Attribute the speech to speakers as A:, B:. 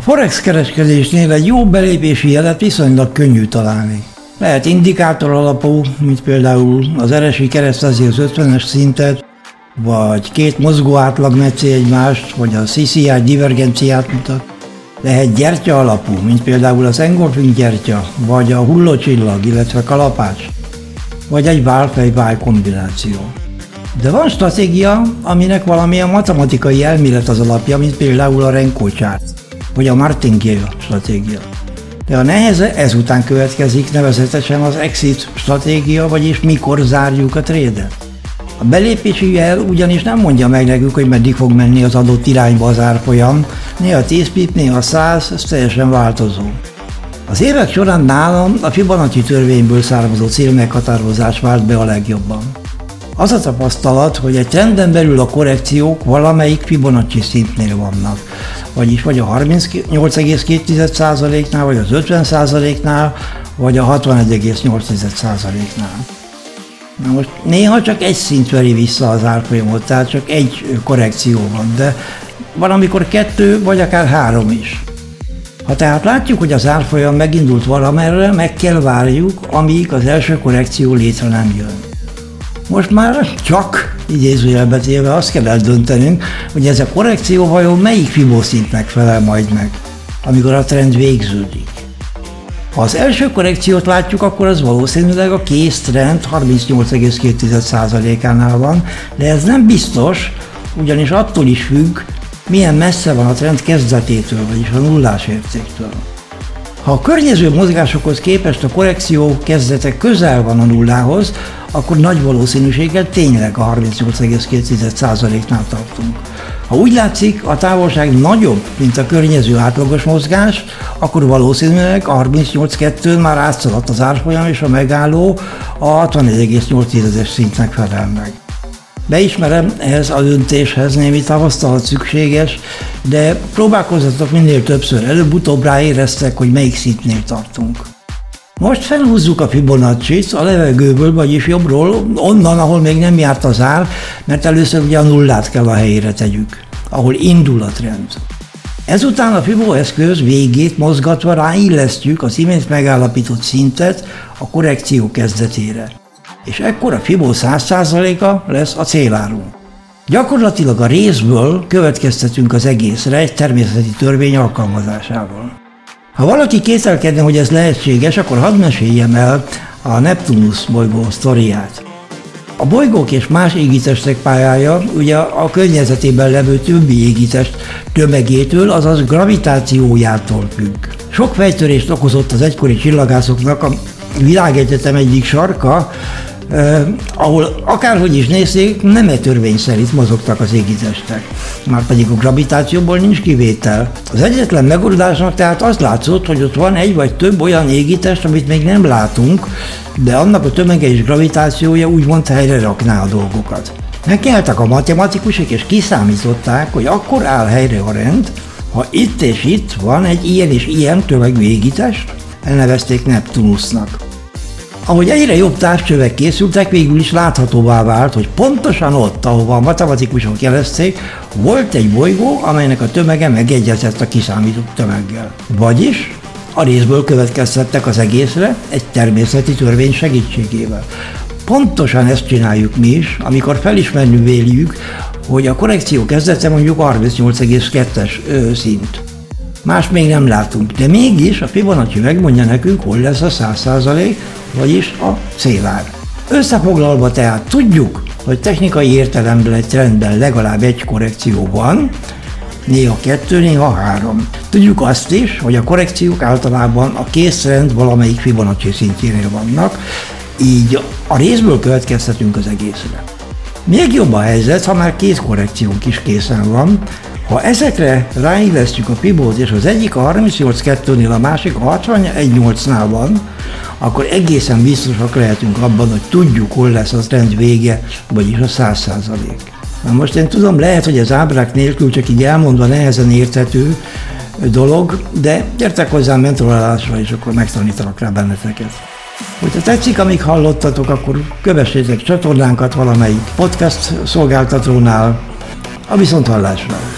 A: Forex kereskedésnél egy jó belépési jelet viszonylag könnyű találni. Lehet indikátor alapú, mint például az RSI keresztezi az 50-es szintet, vagy két mozgó átlag mecci egymást, vagy a CCI divergenciát mutat. Lehet gyertya alapú, mint például az engolfing gyertya, vagy a hullócsillag, illetve kalapács, vagy egy válfej kombináció. De van stratégia, aminek valamilyen matematikai elmélet az alapja, mint például a Renko vagy a Martingale stratégia. De a neheze ezután következik, nevezetesen az exit stratégia, vagyis mikor zárjuk a trédet. A belépési jel ugyanis nem mondja meg nekünk, hogy meddig fog menni az adott irányba az árfolyam, néha 10 pip, néha 100, ez teljesen változó. Az évek során nálam a Fibonacci törvényből származó célmeghatározás vált be a legjobban. Az a tapasztalat, hogy egy trenden belül a korrekciók valamelyik Fibonacci szintnél vannak, vagyis vagy a 38,2%-nál, vagy az 50%-nál, vagy a 61,8%-nál. Na most néha csak egy szint veri vissza az árfolyamot, tehát csak egy korrekció van, de van, amikor kettő, vagy akár három is. Ha tehát látjuk, hogy az árfolyam megindult valamerre, meg kell várjuk, amíg az első korrekció létre nem jön. Most már csak, idézőjelbe téve azt kell eldöntenünk, hogy ez a korrekció vajon melyik Fibó szintnek felel majd meg, amikor a trend végződik. Ha az első korrekciót látjuk, akkor az valószínűleg a kész trend 38,2%-ánál van, de ez nem biztos, ugyanis attól is függ, milyen messze van a trend kezdetétől, vagyis a nullás értéktől. Ha a környező mozgásokhoz képest a korrekció kezdete közel van a nullához, akkor nagy valószínűséggel tényleg a 38,2%-nál tartunk. Ha úgy látszik, a távolság nagyobb, mint a környező átlagos mozgás, akkor valószínűleg a 38.2 már átszaladt az árfolyam, és a megálló a 61,8-es szintnek felel meg. Beismerem, ehhez a döntéshez némi tapasztalat szükséges, de próbálkozzatok minél többször, előbb-utóbb ráéreztek, hogy melyik szintnél tartunk. Most felhúzzuk a fibonacci a levegőből, vagyis jobbról, onnan, ahol még nem járt az ár, mert először ugye a nullát kell a helyére tegyük, ahol indul a trend. Ezután a Fibó eszköz végét mozgatva ráillesztjük az imént megállapított szintet a korrekció kezdetére. És ekkor a Fibó 100%-a lesz a célárunk. Gyakorlatilag a részből következtetünk az egészre egy természeti törvény alkalmazásával. Ha valaki kételkedne, hogy ez lehetséges, akkor hadd meséljem el a Neptunus bolygó sztoriát. A bolygók és más égitestek pályája ugye a környezetében levő többi égitest tömegétől, azaz gravitációjától függ. Sok fejtörést okozott az egykori csillagászoknak a világegyetem egyik sarka, eh, ahol akárhogy is nézzék, nem egy törvény szerint mozogtak az égitestek. Már pedig a gravitációból nincs kivétel. Az egyetlen megoldásnak tehát az látszott, hogy ott van egy vagy több olyan égitest, amit még nem látunk, de annak a tömege és gravitációja úgymond helyre rakná a dolgokat. Megkeltek a matematikusok és kiszámították, hogy akkor áll helyre a rend, ha itt és itt van egy ilyen és ilyen tömegű égitest, elnevezték Neptunusnak. Ahogy egyre jobb távcsövek készültek, végül is láthatóvá vált, hogy pontosan ott, ahova a matematikusok jelezték, volt egy bolygó, amelynek a tömege megegyezett a kiszámított tömeggel. Vagyis a részből következtettek az egészre egy természeti törvény segítségével. Pontosan ezt csináljuk mi is, amikor felismerni véljük, hogy a korrekció kezdete mondjuk 38,2-es szint. Más még nem látunk, de mégis a Fibonacci megmondja nekünk, hol lesz a 100%, vagyis a célár. Összefoglalva tehát tudjuk, hogy technikai értelemben egy trendben legalább egy korrekció van, néha kettő, néha három. Tudjuk azt is, hogy a korrekciók általában a készrend valamelyik Fibonacci szintjénél vannak, így a részből következtetünk az egészre. Még jobb a helyzet, ha már két korrekciónk is készen van, ha ezekre ráillesztjük a Pibót, és az egyik a 38.2-nél, a másik a 61.8-nál van, akkor egészen biztosak lehetünk abban, hogy tudjuk, hol lesz az trend vége, vagyis a 100 százalék. Na most én tudom, lehet, hogy az ábrák nélkül csak így elmondva nehezen érthető dolog, de gyertek hozzám mentorálásra, és akkor megtanítalak rá benneteket. Hogyha tetszik, amíg hallottatok, akkor kövessétek csatornánkat valamelyik podcast szolgáltatónál, a viszonthallásra.